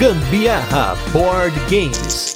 Gambiarra Board Games.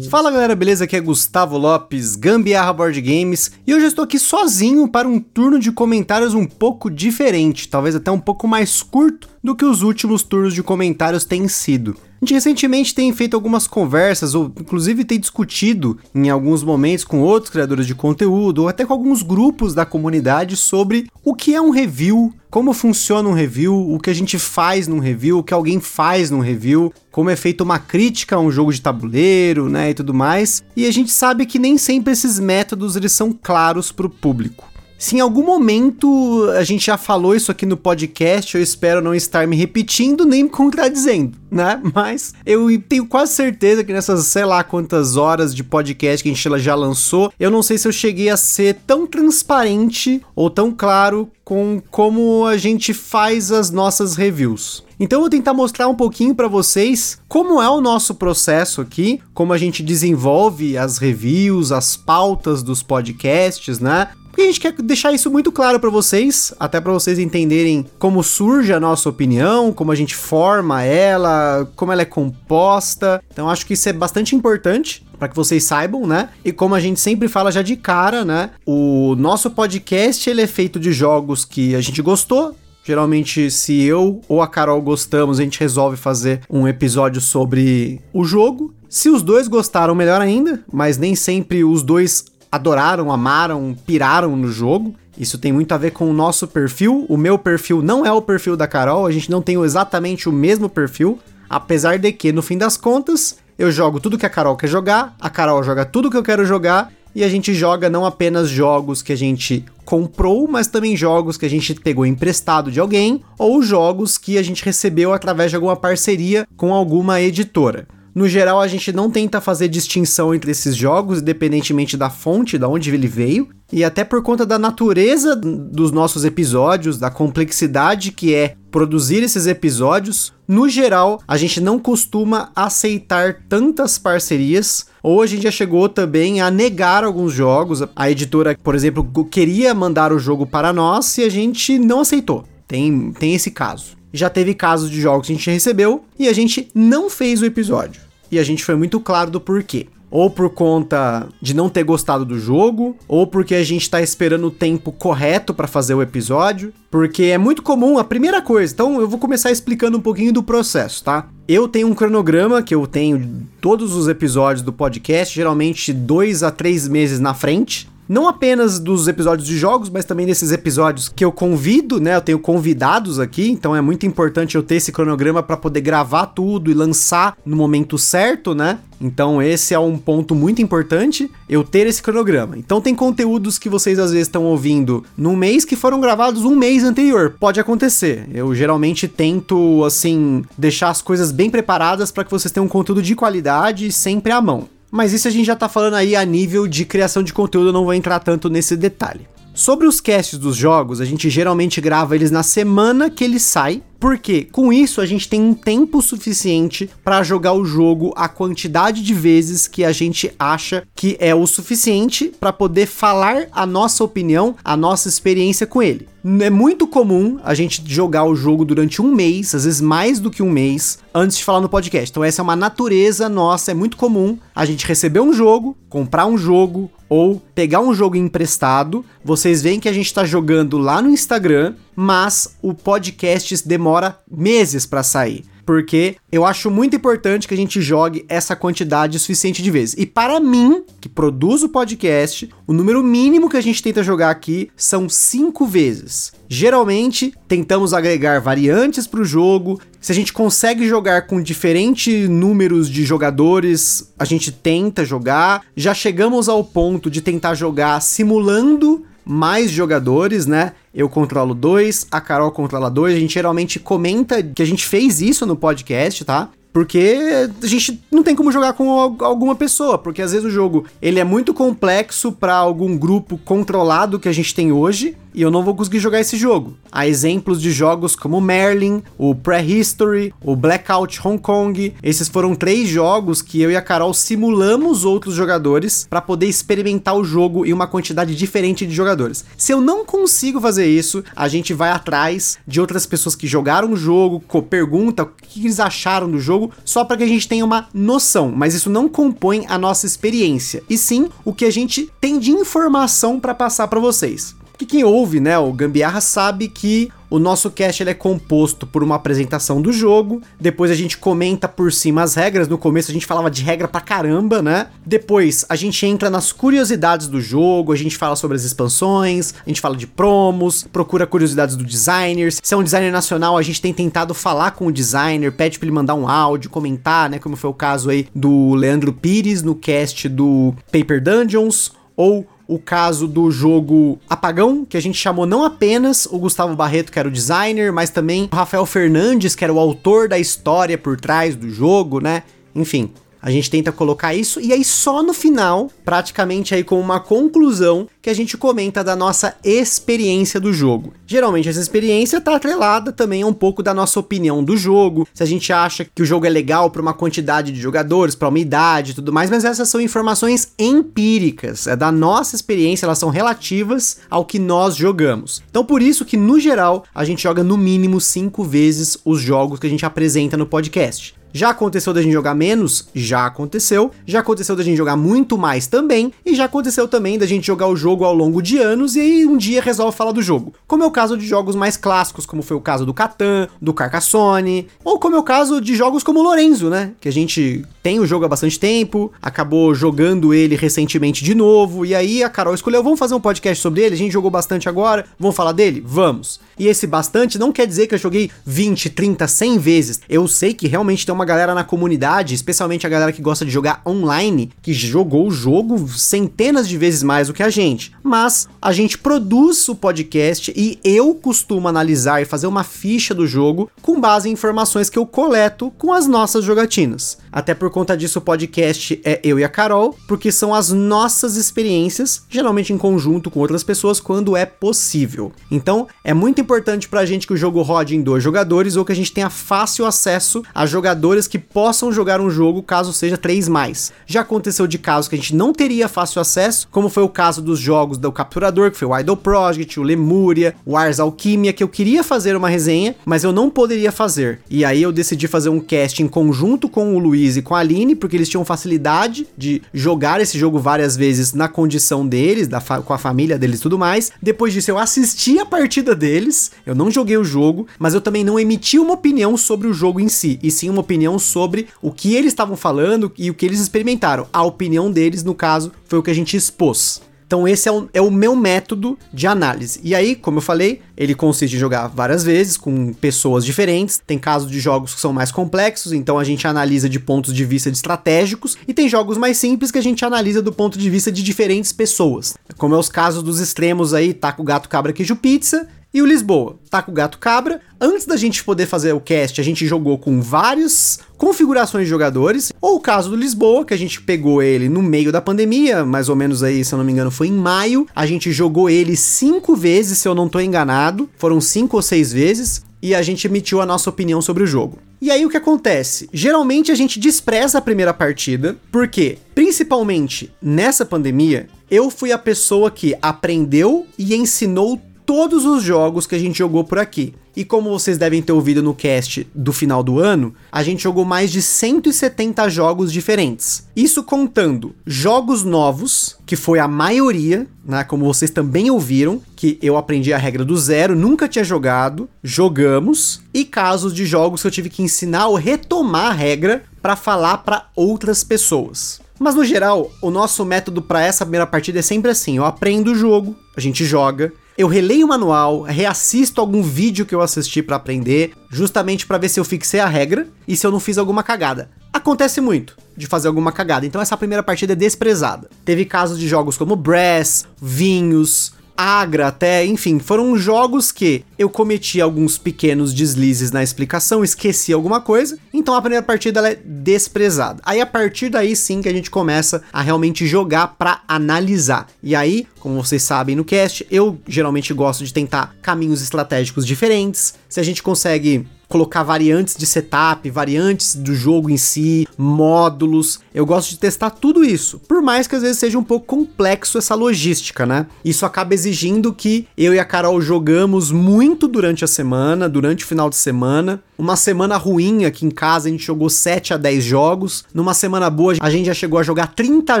Fala galera, beleza? Aqui é Gustavo Lopes, Gambiarra Board Games, e hoje eu estou aqui sozinho para um turno de comentários um pouco diferente, talvez até um pouco mais curto do que os últimos turnos de comentários têm sido. A gente recentemente tem feito algumas conversas, ou inclusive tem discutido em alguns momentos com outros criadores de conteúdo, ou até com alguns grupos da comunidade sobre o que é um review, como funciona um review, o que a gente faz num review, o que alguém faz num review, como é feita uma crítica a um jogo de tabuleiro, né, e tudo mais. E a gente sabe que nem sempre esses métodos eles são claros para o público. Se em algum momento a gente já falou isso aqui no podcast, eu espero não estar me repetindo nem me contradizendo, né? Mas eu tenho quase certeza que nessas, sei lá quantas horas de podcast que a gente já lançou, eu não sei se eu cheguei a ser tão transparente ou tão claro com como a gente faz as nossas reviews. Então eu vou tentar mostrar um pouquinho para vocês como é o nosso processo aqui, como a gente desenvolve as reviews, as pautas dos podcasts, né? Porque a gente quer deixar isso muito claro para vocês, até para vocês entenderem como surge a nossa opinião, como a gente forma ela, como ela é composta. Então acho que isso é bastante importante para que vocês saibam, né? E como a gente sempre fala já de cara, né? O nosso podcast ele é feito de jogos que a gente gostou, Geralmente, se eu ou a Carol gostamos, a gente resolve fazer um episódio sobre o jogo. Se os dois gostaram, melhor ainda, mas nem sempre os dois adoraram, amaram, piraram no jogo. Isso tem muito a ver com o nosso perfil. O meu perfil não é o perfil da Carol, a gente não tem exatamente o mesmo perfil, apesar de que, no fim das contas, eu jogo tudo que a Carol quer jogar, a Carol joga tudo que eu quero jogar, e a gente joga não apenas jogos que a gente comprou, mas também jogos que a gente pegou emprestado de alguém, ou jogos que a gente recebeu através de alguma parceria com alguma editora. No geral, a gente não tenta fazer distinção entre esses jogos, independentemente da fonte, da onde ele veio, e até por conta da natureza dos nossos episódios, da complexidade que é produzir esses episódios, no geral, a gente não costuma aceitar tantas parcerias, ou a gente já chegou também a negar alguns jogos. A editora, por exemplo, queria mandar o jogo para nós e a gente não aceitou. Tem, tem esse caso. Já teve casos de jogos que a gente recebeu e a gente não fez o episódio e a gente foi muito claro do porquê. Ou por conta de não ter gostado do jogo, ou porque a gente tá esperando o tempo correto para fazer o episódio, porque é muito comum a primeira coisa. Então eu vou começar explicando um pouquinho do processo, tá? Eu tenho um cronograma que eu tenho todos os episódios do podcast, geralmente dois a três meses na frente não apenas dos episódios de jogos, mas também desses episódios que eu convido, né? Eu tenho convidados aqui, então é muito importante eu ter esse cronograma para poder gravar tudo e lançar no momento certo, né? Então esse é um ponto muito importante, eu ter esse cronograma. Então tem conteúdos que vocês às vezes estão ouvindo num mês que foram gravados um mês anterior. Pode acontecer. Eu geralmente tento assim deixar as coisas bem preparadas para que vocês tenham um conteúdo de qualidade sempre à mão. Mas isso a gente já tá falando aí a nível de criação de conteúdo, eu não vou entrar tanto nesse detalhe. Sobre os casts dos jogos, a gente geralmente grava eles na semana que ele sai, porque com isso a gente tem um tempo suficiente para jogar o jogo a quantidade de vezes que a gente acha que é o suficiente para poder falar a nossa opinião, a nossa experiência com ele. É muito comum a gente jogar o jogo durante um mês, às vezes mais do que um mês, antes de falar no podcast. Então, essa é uma natureza nossa, é muito comum a gente receber um jogo, comprar um jogo ou pegar um jogo emprestado. Vocês veem que a gente está jogando lá no Instagram, mas o podcast demora meses para sair porque eu acho muito importante que a gente jogue essa quantidade suficiente de vezes. E para mim, que produzo o podcast, o número mínimo que a gente tenta jogar aqui são cinco vezes. Geralmente, tentamos agregar variantes para o jogo. Se a gente consegue jogar com diferentes números de jogadores, a gente tenta jogar. Já chegamos ao ponto de tentar jogar simulando mais jogadores, né? Eu controlo dois, a Carol controla dois. A gente geralmente comenta que a gente fez isso no podcast, tá? Porque a gente não tem como jogar com alguma pessoa, porque às vezes o jogo ele é muito complexo para algum grupo controlado que a gente tem hoje e eu não vou conseguir jogar esse jogo. Há exemplos de jogos como Merlin, o Prehistory, o Blackout Hong Kong. Esses foram três jogos que eu e a Carol simulamos outros jogadores para poder experimentar o jogo em uma quantidade diferente de jogadores. Se eu não consigo fazer isso, a gente vai atrás de outras pessoas que jogaram o jogo, pergunta o que eles acharam do jogo, só para que a gente tenha uma noção, mas isso não compõe a nossa experiência, e sim o que a gente tem de informação para passar para vocês. Que quem ouve, né, o Gambiarra sabe que o nosso cast ele é composto por uma apresentação do jogo, depois a gente comenta por cima as regras, no começo a gente falava de regra pra caramba, né? Depois a gente entra nas curiosidades do jogo, a gente fala sobre as expansões, a gente fala de promos, procura curiosidades do designer. Se é um designer nacional, a gente tem tentado falar com o designer, pede pra ele mandar um áudio, comentar, né, como foi o caso aí do Leandro Pires no cast do Paper Dungeons, ou o caso do jogo Apagão, que a gente chamou não apenas o Gustavo Barreto, que era o designer, mas também o Rafael Fernandes, que era o autor da história por trás do jogo, né? Enfim, a gente tenta colocar isso e aí só no final, praticamente aí com uma conclusão, que a gente comenta da nossa experiência do jogo. Geralmente essa experiência tá atrelada também a um pouco da nossa opinião do jogo, se a gente acha que o jogo é legal para uma quantidade de jogadores, para uma idade e tudo mais, mas essas são informações empíricas, é da nossa experiência, elas são relativas ao que nós jogamos. Então por isso que no geral a gente joga no mínimo cinco vezes os jogos que a gente apresenta no podcast. Já aconteceu da gente jogar menos? Já aconteceu. Já aconteceu da gente jogar muito mais também. E já aconteceu também da gente jogar o jogo ao longo de anos e aí um dia resolve falar do jogo. Como é o caso de jogos mais clássicos, como foi o caso do Catan, do Carcassonne, ou como é o caso de jogos como Lorenzo, né? Que a gente tem o jogo há bastante tempo, acabou jogando ele recentemente de novo, e aí a Carol escolheu, vamos fazer um podcast sobre ele, a gente jogou bastante agora, vamos falar dele? Vamos. E esse bastante não quer dizer que eu joguei 20, 30, 100 vezes. Eu sei que realmente tem uma galera na comunidade, especialmente a galera que gosta de jogar online, que jogou o jogo centenas de vezes mais do que a gente. Mas a gente produz o podcast e eu costumo analisar e fazer uma ficha do jogo com base em informações que eu coleto com as nossas jogatinas. Até por conta disso, o podcast é eu e a Carol, porque são as nossas experiências, geralmente em conjunto com outras pessoas, quando é possível. Então, é muito importante pra gente que o jogo rode em dois jogadores ou que a gente tenha fácil acesso a jogadores que possam jogar um jogo caso seja três mais. Já aconteceu de casos que a gente não teria fácil acesso, como foi o caso dos jogos do Capturador, que foi o Idol Project, o Lemuria, o Ars Alquimia, que eu queria fazer uma resenha, mas eu não poderia fazer. E aí eu decidi fazer um cast em conjunto com o Luiz e com a Aline, porque eles tinham facilidade de jogar esse jogo várias vezes na condição deles, da com a família deles e tudo mais. Depois disso eu assisti a partida deles deles, eu não joguei o jogo, mas eu também não emiti uma opinião sobre o jogo em si, e sim uma opinião sobre o que eles estavam falando e o que eles experimentaram. A opinião deles, no caso, foi o que a gente expôs. Então esse é o, é o, meu método de análise. E aí, como eu falei, ele consiste em jogar várias vezes com pessoas diferentes. Tem casos de jogos que são mais complexos, então a gente analisa de pontos de vista de estratégicos. E tem jogos mais simples que a gente analisa do ponto de vista de diferentes pessoas. Como é os casos dos extremos aí, taco, gato, cabra, queijo, pizza e o Lisboa, tá com o gato cabra. Antes da gente poder fazer o cast, a gente jogou com várias configurações de jogadores. Ou o caso do Lisboa, que a gente pegou ele no meio da pandemia, mais ou menos aí, se eu não me engano, foi em maio. A gente jogou ele cinco vezes, se eu não tô enganado. Foram cinco ou seis vezes. E a gente emitiu a nossa opinião sobre o jogo. E aí o que acontece? Geralmente a gente despreza a primeira partida, porque, principalmente nessa pandemia, eu fui a pessoa que aprendeu e ensinou todos os jogos que a gente jogou por aqui. E como vocês devem ter ouvido no cast do final do ano, a gente jogou mais de 170 jogos diferentes. Isso contando jogos novos, que foi a maioria, né? Como vocês também ouviram, que eu aprendi a regra do zero, nunca tinha jogado, jogamos, e casos de jogos que eu tive que ensinar ou retomar a regra para falar para outras pessoas. Mas no geral, o nosso método para essa primeira partida é sempre assim: eu aprendo o jogo, a gente joga, eu releio o manual, reassisto algum vídeo que eu assisti para aprender, justamente para ver se eu fixei a regra e se eu não fiz alguma cagada. Acontece muito de fazer alguma cagada, então essa primeira partida é desprezada. Teve casos de jogos como Brass, Vinhos, Agra até, enfim, foram jogos que eu cometi alguns pequenos deslizes na explicação, esqueci alguma coisa, então a primeira partida ela é desprezada. Aí a partir daí sim que a gente começa a realmente jogar para analisar. E aí, como vocês sabem no cast, eu geralmente gosto de tentar caminhos estratégicos diferentes. Se a gente consegue colocar variantes de setup, variantes do jogo em si, módulos. Eu gosto de testar tudo isso, por mais que às vezes seja um pouco complexo essa logística, né? Isso acaba exigindo que eu e a Carol jogamos muito durante a semana, durante o final de semana. Uma semana ruim aqui em casa, a gente jogou 7 a 10 jogos. Numa semana boa, a gente já chegou a jogar 30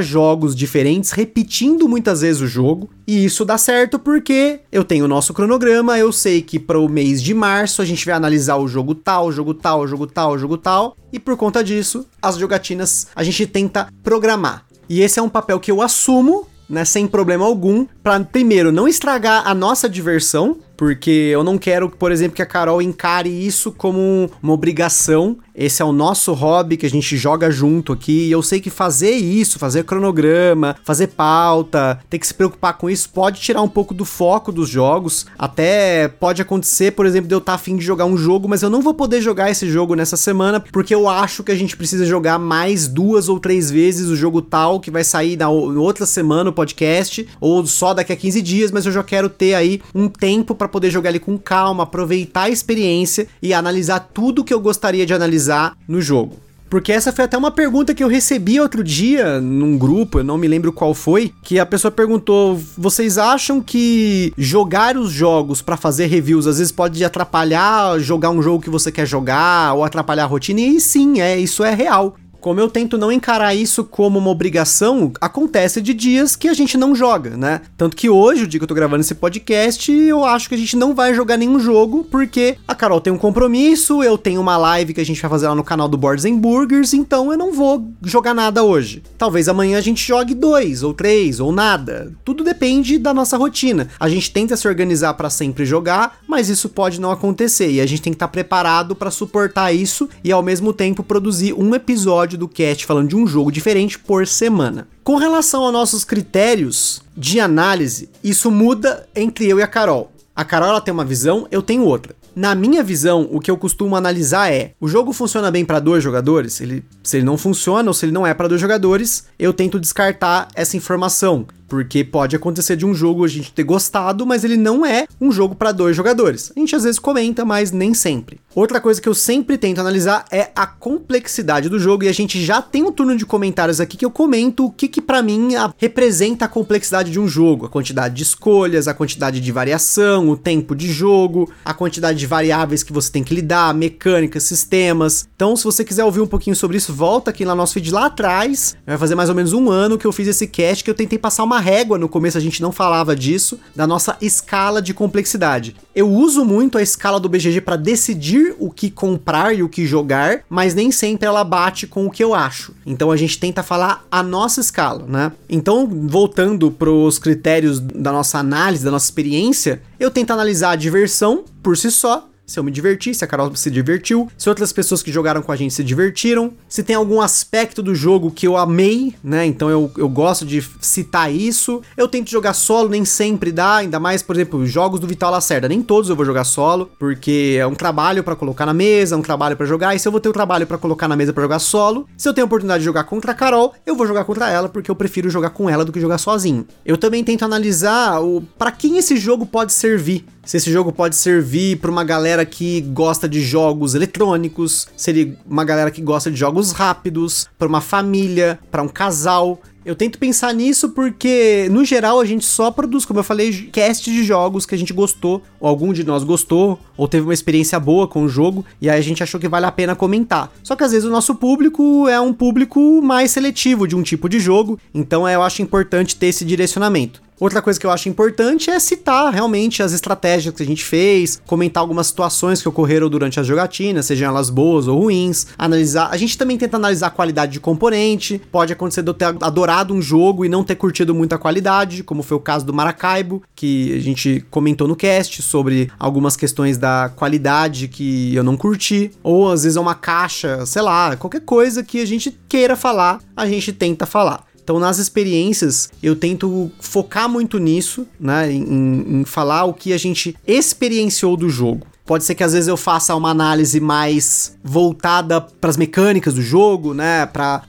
jogos diferentes, repetindo muitas vezes o jogo. E isso dá certo porque eu tenho o nosso cronograma, eu sei que para o mês de março a gente vai analisar o jogo tal, jogo tal, jogo tal, jogo tal. E por conta disso, as jogatinas a gente tenta programar. E esse é um papel que eu assumo né, sem problema algum, para primeiro não estragar a nossa diversão, porque eu não quero, por exemplo, que a Carol encare isso como uma obrigação. Esse é o nosso hobby que a gente joga junto aqui. E eu sei que fazer isso, fazer cronograma, fazer pauta, ter que se preocupar com isso, pode tirar um pouco do foco dos jogos. Até pode acontecer, por exemplo, de eu estar tá afim de jogar um jogo, mas eu não vou poder jogar esse jogo nessa semana, porque eu acho que a gente precisa jogar mais duas ou três vezes o jogo tal, que vai sair na outra semana o podcast, ou só daqui a 15 dias, mas eu já quero ter aí um tempo para poder jogar ele com calma, aproveitar a experiência e analisar tudo que eu gostaria de analisar no jogo. Porque essa foi até uma pergunta que eu recebi outro dia num grupo, eu não me lembro qual foi, que a pessoa perguntou: "Vocês acham que jogar os jogos para fazer reviews às vezes pode atrapalhar jogar um jogo que você quer jogar ou atrapalhar a rotina?" E sim, é, isso é real. Como eu tento não encarar isso como uma obrigação, acontece de dias que a gente não joga, né? Tanto que hoje, o dia que eu tô gravando esse podcast, eu acho que a gente não vai jogar nenhum jogo, porque a Carol tem um compromisso, eu tenho uma live que a gente vai fazer lá no canal do Boards and Burgers, então eu não vou jogar nada hoje. Talvez amanhã a gente jogue dois, ou três, ou nada. Tudo depende da nossa rotina. A gente tenta se organizar para sempre jogar, mas isso pode não acontecer, e a gente tem que estar tá preparado para suportar isso e ao mesmo tempo produzir um episódio episódio do cast falando de um jogo diferente por semana. Com relação aos nossos critérios de análise, isso muda entre eu e a Carol. A Carol ela tem uma visão, eu tenho outra. Na minha visão, o que eu costumo analisar é: o jogo funciona bem para dois jogadores? Ele, se ele não funciona ou se ele não é para dois jogadores, eu tento descartar essa informação. Porque pode acontecer de um jogo a gente ter gostado, mas ele não é um jogo para dois jogadores. A gente às vezes comenta, mas nem sempre. Outra coisa que eu sempre tento analisar é a complexidade do jogo e a gente já tem um turno de comentários aqui que eu comento o que que para mim a, representa a complexidade de um jogo, a quantidade de escolhas, a quantidade de variação, o tempo de jogo, a quantidade de variáveis que você tem que lidar, mecânicas, sistemas. Então, se você quiser ouvir um pouquinho sobre isso, volta aqui no nosso vídeo lá atrás. Vai fazer mais ou menos um ano que eu fiz esse cast que eu tentei passar uma régua, no começo a gente não falava disso, da nossa escala de complexidade. Eu uso muito a escala do BGG para decidir o que comprar e o que jogar, mas nem sempre ela bate com o que eu acho. Então a gente tenta falar a nossa escala, né? Então, voltando para os critérios da nossa análise, da nossa experiência, eu tento analisar a diversão por si só, se eu me diverti, se a Carol se divertiu, se outras pessoas que jogaram com a gente se divertiram, se tem algum aspecto do jogo que eu amei, né? Então eu, eu gosto de citar isso. Eu tento jogar solo, nem sempre dá, ainda mais, por exemplo, jogos do Vital Lacerda. Nem todos eu vou jogar solo, porque é um trabalho para colocar na mesa, é um trabalho para jogar. E se eu vou ter o um trabalho para colocar na mesa para jogar solo, se eu tenho a oportunidade de jogar contra a Carol, eu vou jogar contra ela, porque eu prefiro jogar com ela do que jogar sozinho. Eu também tento analisar o para quem esse jogo pode servir se esse jogo pode servir para uma galera que gosta de jogos eletrônicos, seria uma galera que gosta de jogos rápidos, para uma família, para um casal. Eu tento pensar nisso porque, no geral, a gente só produz, como eu falei, cast de jogos que a gente gostou, ou algum de nós gostou, ou teve uma experiência boa com o jogo, e aí a gente achou que vale a pena comentar. Só que às vezes o nosso público é um público mais seletivo de um tipo de jogo, então eu acho importante ter esse direcionamento. Outra coisa que eu acho importante é citar realmente as estratégias que a gente fez, comentar algumas situações que ocorreram durante as jogatinas, sejam elas boas ou ruins, analisar. A gente também tenta analisar a qualidade de componente. Pode acontecer de eu ter adorado um jogo e não ter curtido muito a qualidade, como foi o caso do Maracaibo, que a gente comentou no cast sobre algumas questões da qualidade que eu não curti, ou às vezes é uma caixa, sei lá, qualquer coisa que a gente queira falar, a gente tenta falar. Então, nas experiências, eu tento focar muito nisso, né? Em, em falar o que a gente experienciou do jogo. Pode ser que às vezes eu faça uma análise mais voltada para as mecânicas do jogo, né? Para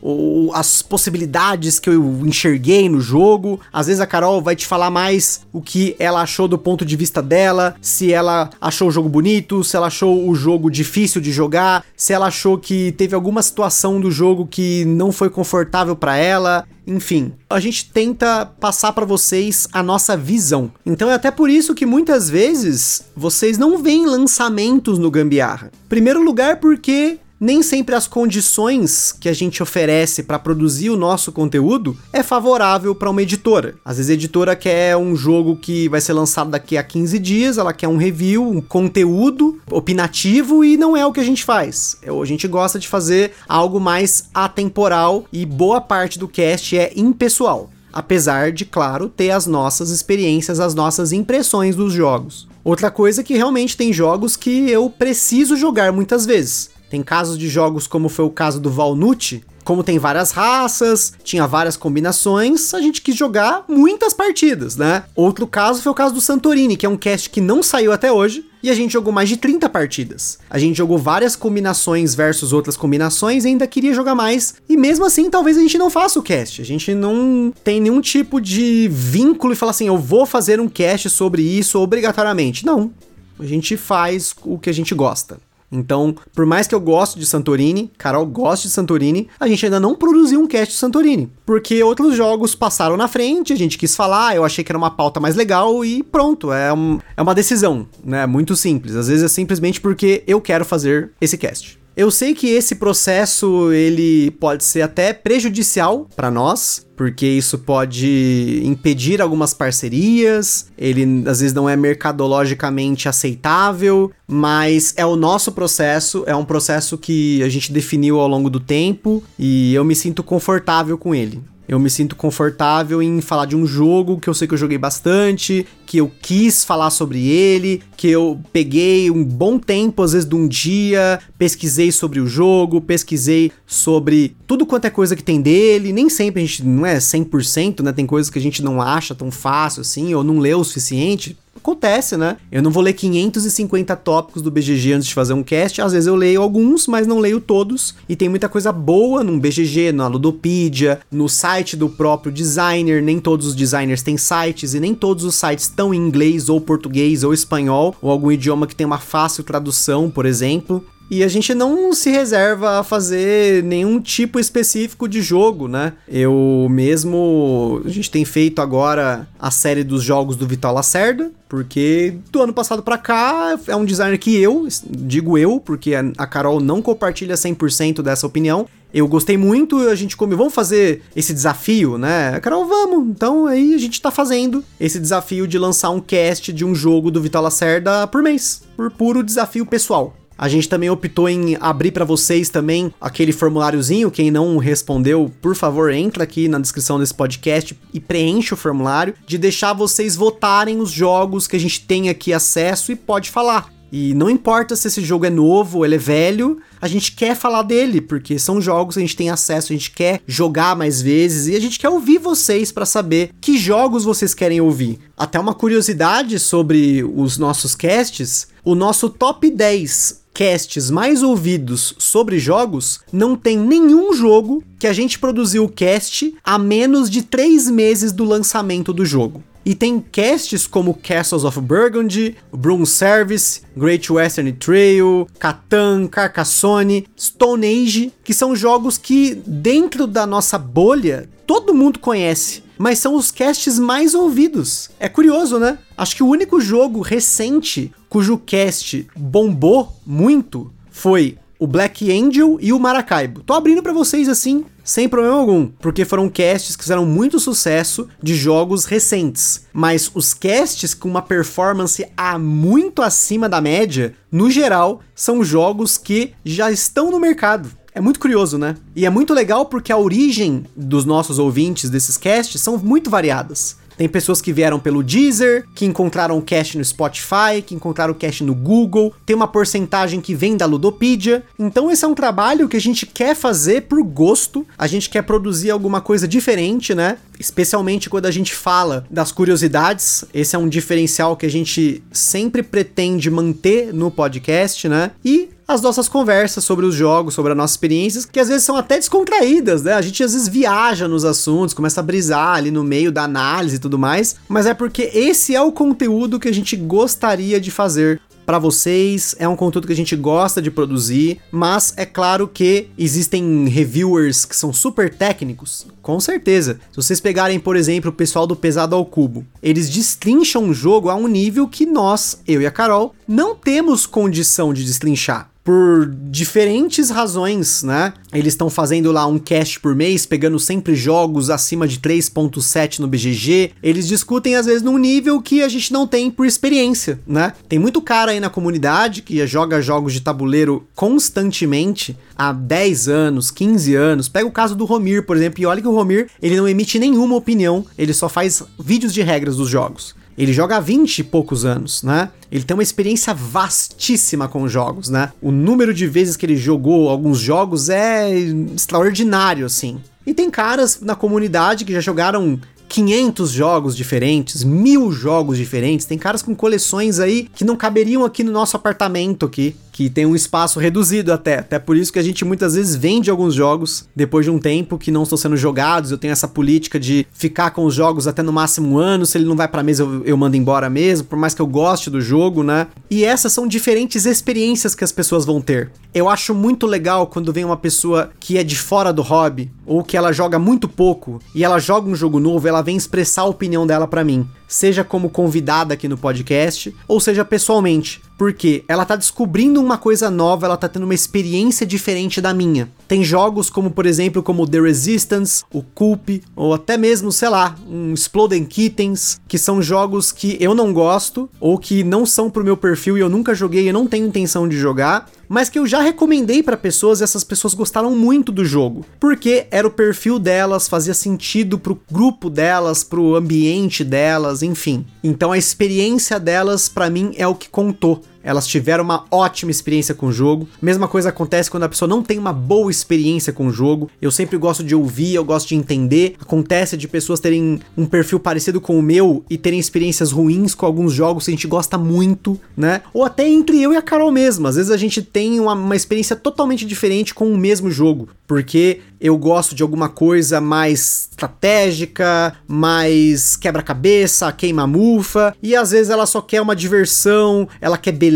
as possibilidades que eu enxerguei no jogo. Às vezes a Carol vai te falar mais o que ela achou do ponto de vista dela, se ela achou o jogo bonito, se ela achou o jogo difícil de jogar, se ela achou que teve alguma situação do jogo que não foi confortável para ela. Enfim, a gente tenta passar para vocês a nossa visão. Então é até por isso que muitas vezes vocês não veem lançamentos no Gambiarra. Primeiro lugar porque nem sempre as condições que a gente oferece para produzir o nosso conteúdo é favorável para uma editora. Às vezes a editora quer um jogo que vai ser lançado daqui a 15 dias, ela quer um review, um conteúdo opinativo e não é o que a gente faz. É, a gente gosta de fazer algo mais atemporal e boa parte do cast é impessoal apesar de, claro, ter as nossas experiências, as nossas impressões dos jogos. Outra coisa é que realmente tem jogos que eu preciso jogar muitas vezes. Tem casos de jogos como foi o caso do Valnut, como tem várias raças, tinha várias combinações, a gente quis jogar muitas partidas, né? Outro caso foi o caso do Santorini, que é um cast que não saiu até hoje, e a gente jogou mais de 30 partidas. A gente jogou várias combinações versus outras combinações e ainda queria jogar mais. E mesmo assim, talvez a gente não faça o cast. A gente não tem nenhum tipo de vínculo e fala assim, eu vou fazer um cast sobre isso obrigatoriamente. Não. A gente faz o que a gente gosta. Então, por mais que eu goste de Santorini, Carol goste de Santorini, a gente ainda não produziu um cast de Santorini. Porque outros jogos passaram na frente, a gente quis falar, eu achei que era uma pauta mais legal e pronto, é, um, é uma decisão, né? Muito simples. Às vezes é simplesmente porque eu quero fazer esse cast. Eu sei que esse processo ele pode ser até prejudicial para nós, porque isso pode impedir algumas parcerias, ele às vezes não é mercadologicamente aceitável, mas é o nosso processo, é um processo que a gente definiu ao longo do tempo e eu me sinto confortável com ele. Eu me sinto confortável em falar de um jogo que eu sei que eu joguei bastante, que eu quis falar sobre ele, que eu peguei um bom tempo, às vezes de um dia, pesquisei sobre o jogo, pesquisei sobre tudo quanto é coisa que tem dele. Nem sempre a gente não é 100%, né? Tem coisas que a gente não acha tão fácil assim, ou não leu o suficiente acontece, né? Eu não vou ler 550 tópicos do BGG antes de fazer um cast. Às vezes eu leio alguns, mas não leio todos. E tem muita coisa boa no BGG, na Ludopedia, no site do próprio designer. Nem todos os designers têm sites e nem todos os sites estão em inglês ou português ou espanhol ou algum idioma que tem uma fácil tradução, por exemplo. E a gente não se reserva a fazer nenhum tipo específico de jogo, né? Eu mesmo. A gente tem feito agora a série dos jogos do Vital Lacerda, porque do ano passado para cá é um designer que eu, digo eu, porque a Carol não compartilha 100% dessa opinião. Eu gostei muito, a gente come, vamos fazer esse desafio, né? Carol, vamos. Então aí a gente tá fazendo esse desafio de lançar um cast de um jogo do Vital Lacerda por mês, por puro desafio pessoal. A gente também optou em abrir para vocês também aquele formuláriozinho. Quem não respondeu, por favor, entra aqui na descrição desse podcast e preenche o formulário de deixar vocês votarem os jogos que a gente tem aqui acesso e pode falar. E não importa se esse jogo é novo ele é velho, a gente quer falar dele, porque são jogos que a gente tem acesso, a gente quer jogar mais vezes e a gente quer ouvir vocês para saber que jogos vocês querem ouvir. Até uma curiosidade sobre os nossos casts, o nosso top 10 casts mais ouvidos sobre jogos, não tem nenhum jogo que a gente produziu o cast a menos de três meses do lançamento do jogo. E tem casts como Castles of Burgundy, Broom Service, Great Western Trail, Catan, Carcassonne, Stone Age, que são jogos que dentro da nossa bolha todo mundo conhece mas são os casts mais ouvidos. É curioso, né? Acho que o único jogo recente cujo cast bombou muito foi o Black Angel e o Maracaibo. Tô abrindo para vocês assim, sem problema algum, porque foram casts que fizeram muito sucesso de jogos recentes. Mas os casts com uma performance a muito acima da média, no geral, são jogos que já estão no mercado. É muito curioso, né? E é muito legal porque a origem dos nossos ouvintes desses casts são muito variadas. Tem pessoas que vieram pelo Deezer, que encontraram o cast no Spotify, que encontraram o cast no Google, tem uma porcentagem que vem da Ludopedia. Então esse é um trabalho que a gente quer fazer por gosto, a gente quer produzir alguma coisa diferente, né? Especialmente quando a gente fala das curiosidades, esse é um diferencial que a gente sempre pretende manter no podcast, né? E as nossas conversas sobre os jogos, sobre as nossas experiências, que às vezes são até descontraídas, né? A gente às vezes viaja nos assuntos, começa a brisar ali no meio da análise e tudo mais, mas é porque esse é o conteúdo que a gente gostaria de fazer para vocês, é um conteúdo que a gente gosta de produzir, mas é claro que existem reviewers que são super técnicos, com certeza. Se vocês pegarem, por exemplo, o pessoal do Pesado ao Cubo, eles destrincham o jogo a um nível que nós, eu e a Carol, não temos condição de destrinchar por diferentes razões, né? Eles estão fazendo lá um cast por mês, pegando sempre jogos acima de 3.7 no BGG. Eles discutem às vezes num nível que a gente não tem por experiência, né? Tem muito cara aí na comunidade que joga jogos de tabuleiro constantemente há 10 anos, 15 anos. Pega o caso do Romir, por exemplo, e olha que o Romir, ele não emite nenhuma opinião, ele só faz vídeos de regras dos jogos. Ele joga há 20 e poucos anos, né? Ele tem uma experiência vastíssima com jogos, né? O número de vezes que ele jogou alguns jogos é extraordinário, assim. E tem caras na comunidade que já jogaram 500 jogos diferentes, mil jogos diferentes. Tem caras com coleções aí que não caberiam aqui no nosso apartamento aqui que tem um espaço reduzido até. Até por isso que a gente muitas vezes vende alguns jogos depois de um tempo que não estão sendo jogados. Eu tenho essa política de ficar com os jogos até no máximo um ano. Se ele não vai pra mesa, eu, eu mando embora mesmo, por mais que eu goste do jogo, né? E essas são diferentes experiências que as pessoas vão ter. Eu acho muito legal quando vem uma pessoa que é de fora do hobby, ou que ela joga muito pouco, e ela joga um jogo novo, ela vem expressar a opinião dela para mim seja como convidada aqui no podcast, ou seja pessoalmente, porque ela tá descobrindo uma coisa nova, ela tá tendo uma experiência diferente da minha. Tem jogos como, por exemplo, como The Resistance, o Coop, ou até mesmo, sei lá, um Exploding Kittens, que são jogos que eu não gosto, ou que não são pro meu perfil e eu nunca joguei e não tenho intenção de jogar, mas que eu já recomendei para pessoas e essas pessoas gostaram muito do jogo, porque era o perfil delas, fazia sentido pro grupo delas, pro ambiente delas, enfim. Então a experiência delas para mim é o que contou elas tiveram uma ótima experiência com o jogo. Mesma coisa acontece quando a pessoa não tem uma boa experiência com o jogo. Eu sempre gosto de ouvir, eu gosto de entender. Acontece de pessoas terem um perfil parecido com o meu e terem experiências ruins com alguns jogos que a gente gosta muito, né? Ou até entre eu e a Carol mesmo. Às vezes a gente tem uma, uma experiência totalmente diferente com o mesmo jogo, porque eu gosto de alguma coisa mais estratégica, mais quebra-cabeça, queima-mufa, e às vezes ela só quer uma diversão, ela quer beleza,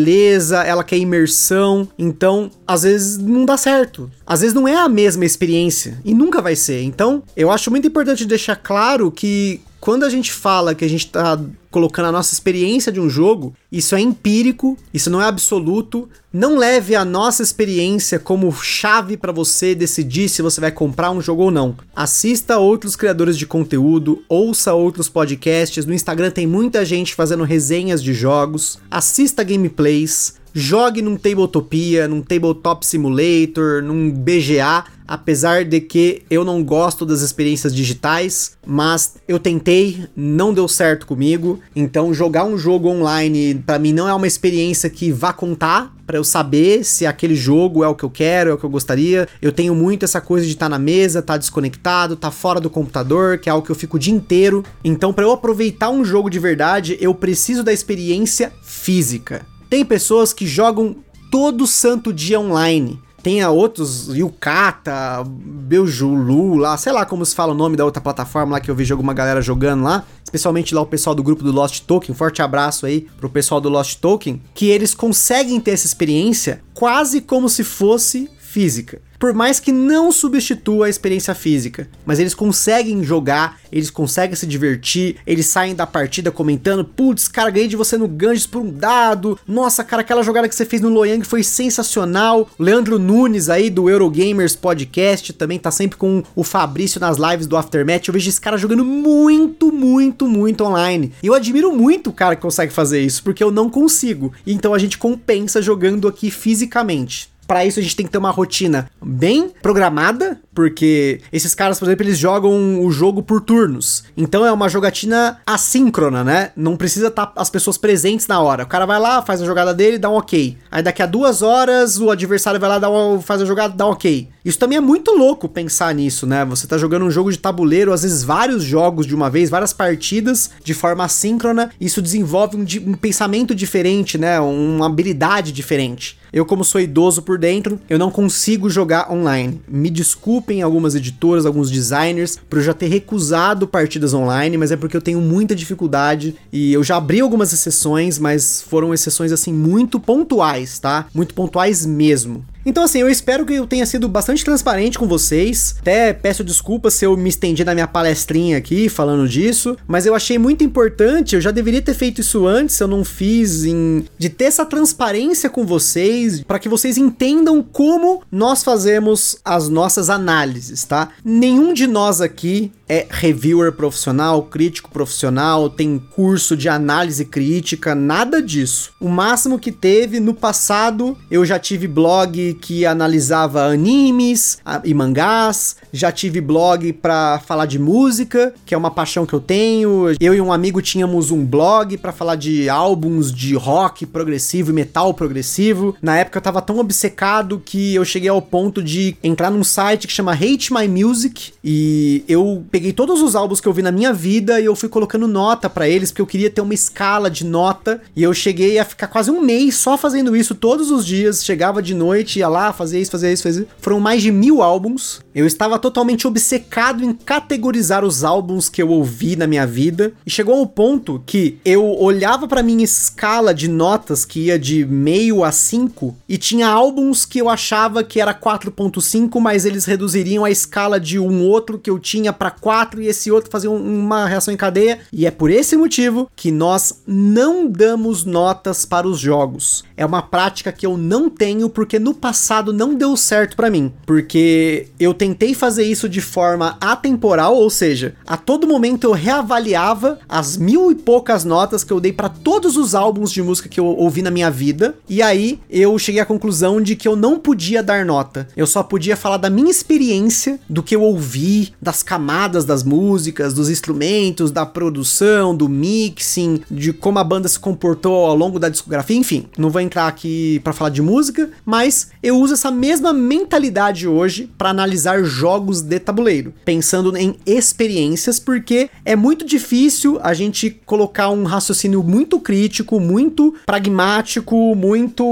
ela quer imersão, então às vezes não dá certo. Às vezes não é a mesma experiência e nunca vai ser. Então, eu acho muito importante deixar claro que quando a gente fala que a gente tá colocando a nossa experiência de um jogo, isso é empírico, isso não é absoluto. Não leve a nossa experiência como chave para você decidir se você vai comprar um jogo ou não. Assista outros criadores de conteúdo, ouça outros podcasts. No Instagram tem muita gente fazendo resenhas de jogos. Assista gameplays, jogue num Tabletopia, num Tabletop Simulator, num BGA, apesar de que eu não gosto das experiências digitais, mas eu tentei, não deu certo comigo. Então jogar um jogo online para mim não é uma experiência que vá contar para eu saber se aquele jogo é o que eu quero, é o que eu gostaria. Eu tenho muito essa coisa de estar tá na mesa, estar tá desconectado, estar tá fora do computador, que é algo que eu fico o dia inteiro. Então, para eu aproveitar um jogo de verdade, eu preciso da experiência física. Tem pessoas que jogam todo santo dia online. Tem outros, Yukata, Beujulu lá, sei lá como se fala o nome da outra plataforma lá que eu vejo alguma galera jogando lá. Especialmente lá o pessoal do grupo do Lost Token. Forte abraço aí pro pessoal do Lost Token. Que eles conseguem ter essa experiência quase como se fosse física por mais que não substitua a experiência física. Mas eles conseguem jogar, eles conseguem se divertir, eles saem da partida comentando: putz, cara, ganhei de você no Ganges por um dado. Nossa, cara, aquela jogada que você fez no Loyang foi sensacional. Leandro Nunes aí do Eurogamers Podcast também tá sempre com o Fabrício nas lives do Aftermath. Eu vejo esse cara jogando muito, muito, muito online. E eu admiro muito o cara que consegue fazer isso, porque eu não consigo. Então a gente compensa jogando aqui fisicamente. Para isso a gente tem que ter uma rotina bem programada, porque esses caras, por exemplo, eles jogam o jogo por turnos. Então é uma jogatina assíncrona, né? Não precisa estar tá as pessoas presentes na hora. O cara vai lá, faz a jogada dele, dá um ok. Aí daqui a duas horas o adversário vai lá, dá um, faz a jogada, dá um ok. Isso também é muito louco pensar nisso, né? Você tá jogando um jogo de tabuleiro, às vezes vários jogos de uma vez, várias partidas de forma assíncrona. Isso desenvolve um, um pensamento diferente, né? Uma habilidade diferente. Eu, como sou idoso por dentro, eu não consigo jogar online. Me desculpem algumas editoras, alguns designers, por eu já ter recusado partidas online, mas é porque eu tenho muita dificuldade e eu já abri algumas exceções, mas foram exceções assim muito pontuais, tá? Muito pontuais mesmo. Então, assim, eu espero que eu tenha sido bastante transparente com vocês. Até peço desculpas se eu me estendi na minha palestrinha aqui falando disso, mas eu achei muito importante. Eu já deveria ter feito isso antes, eu não fiz, em, de ter essa transparência com vocês, para que vocês entendam como nós fazemos as nossas análises, tá? Nenhum de nós aqui é reviewer profissional, crítico profissional, tem curso de análise crítica, nada disso. O máximo que teve no passado, eu já tive blog que analisava animes e mangás, já tive blog para falar de música, que é uma paixão que eu tenho. Eu e um amigo tínhamos um blog para falar de álbuns de rock progressivo e metal progressivo. Na época eu tava tão obcecado que eu cheguei ao ponto de entrar num site que chama Hate My Music e eu peguei todos os álbuns que eu vi na minha vida e eu fui colocando nota para eles, porque eu queria ter uma escala de nota. E eu cheguei a ficar quase um mês só fazendo isso todos os dias. Chegava de noite, ia lá, fazia isso, fazia isso, fazia isso. Foram mais de mil álbuns. Eu estava totalmente obcecado em categorizar os álbuns que eu ouvi na minha vida. E chegou ao ponto que eu olhava para minha escala de notas, que ia de meio a 5, e tinha álbuns que eu achava que era 4.5, mas eles reduziriam a escala de um outro que eu tinha para 4 quatro e esse outro um, uma reação em cadeia. E é por esse motivo que nós não damos notas para os jogos. É uma prática que eu não tenho porque no passado não deu certo para mim. Porque eu tentei fazer isso de forma atemporal, ou seja, a todo momento eu reavaliava as mil e poucas notas que eu dei para todos os álbuns de música que eu ouvi na minha vida. E aí eu cheguei à conclusão de que eu não podia dar nota. Eu só podia falar da minha experiência, do que eu ouvi, das camadas das músicas, dos instrumentos, da produção, do mixing, de como a banda se comportou ao longo da discografia, enfim. Não vou entrar aqui para falar de música, mas eu uso essa mesma mentalidade hoje para analisar jogos de tabuleiro, pensando em experiências, porque é muito difícil a gente colocar um raciocínio muito crítico, muito pragmático, muito.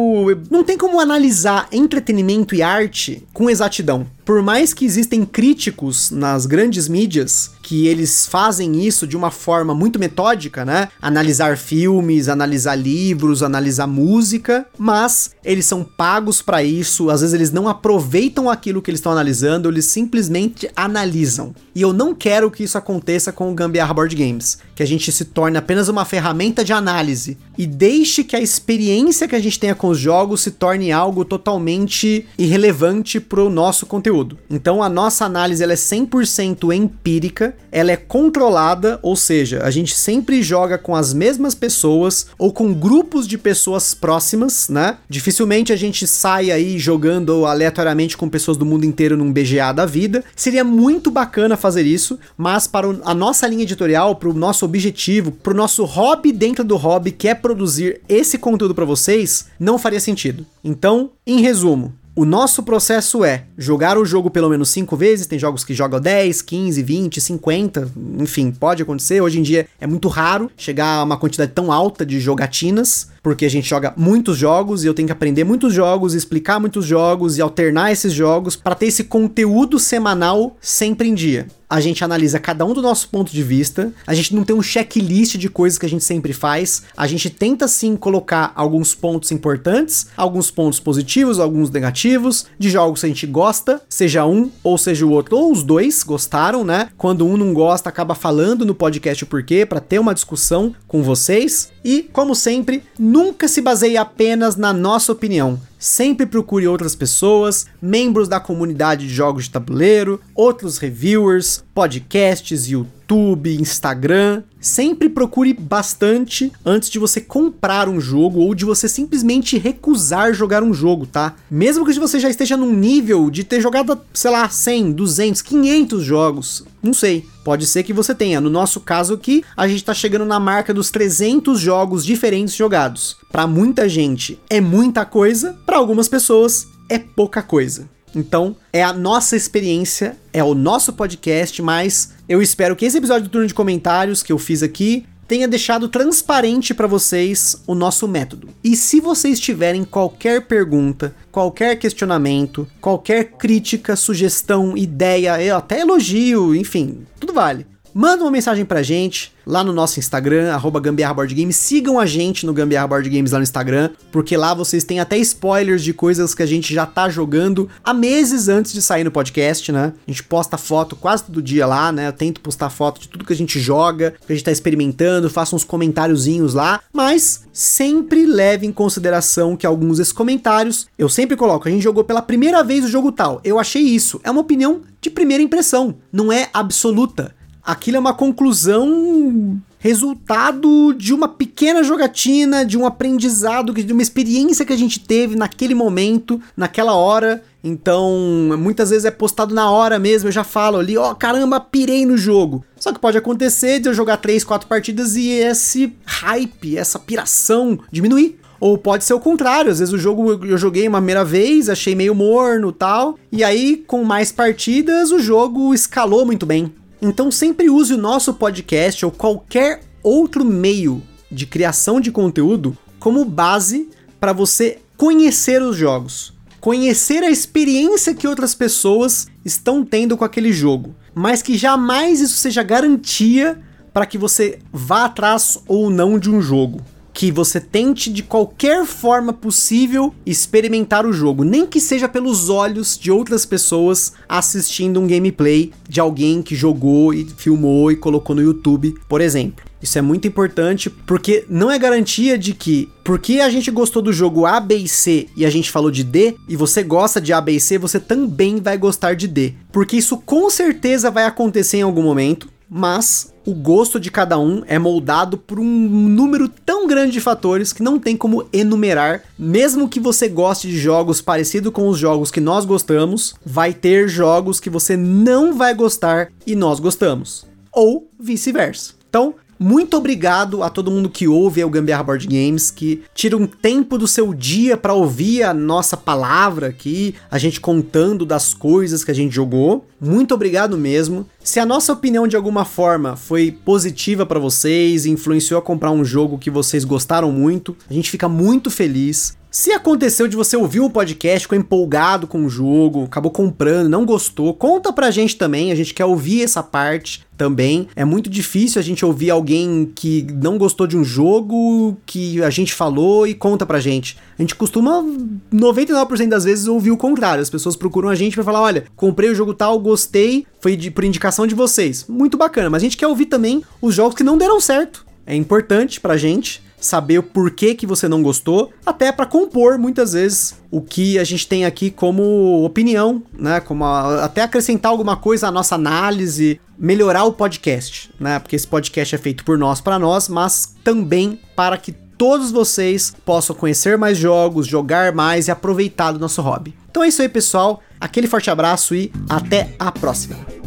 Não tem como analisar entretenimento e arte com exatidão por mais que existem críticos nas grandes mídias que eles fazem isso de uma forma muito metódica, né? Analisar filmes, analisar livros, analisar música, mas eles são pagos para isso, às vezes eles não aproveitam aquilo que eles estão analisando, eles simplesmente analisam. E eu não quero que isso aconteça com o Gambiarra Board Games, que a gente se torne apenas uma ferramenta de análise e deixe que a experiência que a gente tenha com os jogos se torne algo totalmente irrelevante pro nosso conteúdo. Então a nossa análise ela é 100% empírica ela é controlada, ou seja, a gente sempre joga com as mesmas pessoas ou com grupos de pessoas próximas, né? Dificilmente a gente sai aí jogando aleatoriamente com pessoas do mundo inteiro num BGA da vida. Seria muito bacana fazer isso, mas para a nossa linha editorial, para o nosso objetivo, para o nosso hobby dentro do hobby, que é produzir esse conteúdo para vocês, não faria sentido. Então, em resumo, o nosso processo é jogar o jogo pelo menos 5 vezes, tem jogos que jogam 10, 15, 20, 50, enfim, pode acontecer. Hoje em dia é muito raro chegar a uma quantidade tão alta de jogatinas, porque a gente joga muitos jogos e eu tenho que aprender muitos jogos, explicar muitos jogos e alternar esses jogos para ter esse conteúdo semanal sempre em dia a gente analisa cada um do nosso ponto de vista, a gente não tem um checklist de coisas que a gente sempre faz, a gente tenta sim colocar alguns pontos importantes, alguns pontos positivos, alguns negativos, de jogos que a gente gosta, seja um ou seja o outro, ou os dois gostaram, né? Quando um não gosta, acaba falando no podcast o porquê, para ter uma discussão com vocês. E, como sempre, nunca se baseie apenas na nossa opinião. Sempre procure outras pessoas, membros da comunidade de jogos de tabuleiro, outros reviewers, podcasts, YouTube, Instagram. Sempre procure bastante antes de você comprar um jogo ou de você simplesmente recusar jogar um jogo, tá? Mesmo que você já esteja num nível de ter jogado, sei lá, 100, 200, 500 jogos, não sei. Pode ser que você tenha. No nosso caso aqui, a gente tá chegando na marca dos 300 jogos diferentes jogados. Para muita gente é muita coisa, para algumas pessoas é pouca coisa. Então, é a nossa experiência, é o nosso podcast, mas eu espero que esse episódio do turno de comentários que eu fiz aqui tenha deixado transparente para vocês o nosso método. E se vocês tiverem qualquer pergunta, qualquer questionamento, qualquer crítica, sugestão, ideia, até elogio, enfim, tudo vale manda uma mensagem pra gente lá no nosso Instagram, arroba. Sigam a gente no Gambiarra Board Games lá no Instagram, porque lá vocês têm até spoilers de coisas que a gente já tá jogando há meses antes de sair no podcast, né? A gente posta foto quase todo dia lá, né? Eu tento postar foto de tudo que a gente joga, que a gente tá experimentando, faço uns comentáriozinhos lá, mas sempre leve em consideração que alguns desses comentários eu sempre coloco, a gente jogou pela primeira vez o jogo tal, eu achei isso. É uma opinião de primeira impressão, não é absoluta aquilo é uma conclusão resultado de uma pequena jogatina, de um aprendizado, de uma experiência que a gente teve naquele momento, naquela hora. Então, muitas vezes é postado na hora mesmo, eu já falo ali, ó, oh, caramba, pirei no jogo. Só que pode acontecer de eu jogar 3, 4 partidas e esse hype, essa piração diminuir. Ou pode ser o contrário, às vezes o jogo eu joguei uma primeira vez, achei meio morno tal, e aí com mais partidas o jogo escalou muito bem. Então sempre use o nosso podcast ou qualquer outro meio de criação de conteúdo como base para você conhecer os jogos, conhecer a experiência que outras pessoas estão tendo com aquele jogo, mas que jamais isso seja garantia para que você vá atrás ou não de um jogo que você tente de qualquer forma possível experimentar o jogo, nem que seja pelos olhos de outras pessoas assistindo um gameplay de alguém que jogou e filmou e colocou no YouTube, por exemplo. Isso é muito importante porque não é garantia de que, porque a gente gostou do jogo A, B e C e a gente falou de D, e você gosta de A, B e C, você também vai gostar de D. Porque isso com certeza vai acontecer em algum momento mas o gosto de cada um é moldado por um número tão grande de fatores que não tem como enumerar. Mesmo que você goste de jogos parecidos com os jogos que nós gostamos, vai ter jogos que você não vai gostar e nós gostamos. Ou vice-versa. Então, muito obrigado a todo mundo que ouve o Gambiarra Board Games, que tira um tempo do seu dia para ouvir a nossa palavra aqui, a gente contando das coisas que a gente jogou. Muito obrigado mesmo. Se a nossa opinião de alguma forma foi positiva para vocês, influenciou a comprar um jogo que vocês gostaram muito, a gente fica muito feliz. Se aconteceu de você ouvir um podcast, ficou empolgado com o jogo, acabou comprando, não gostou, conta pra gente também, a gente quer ouvir essa parte também. É muito difícil a gente ouvir alguém que não gostou de um jogo que a gente falou e conta pra gente. A gente costuma 99% das vezes ouvir o contrário. As pessoas procuram a gente para falar: "Olha, comprei o jogo tal, gostei, foi de, por indicação de vocês". Muito bacana, mas a gente quer ouvir também os jogos que não deram certo. É importante pra gente saber o porquê que você não gostou, até para compor muitas vezes o que a gente tem aqui como opinião, né? Como a, até acrescentar alguma coisa à nossa análise, melhorar o podcast, né? Porque esse podcast é feito por nós para nós, mas também para que todos vocês possam conhecer mais jogos, jogar mais e aproveitar do nosso hobby. Então é isso aí, pessoal. Aquele forte abraço e até a próxima.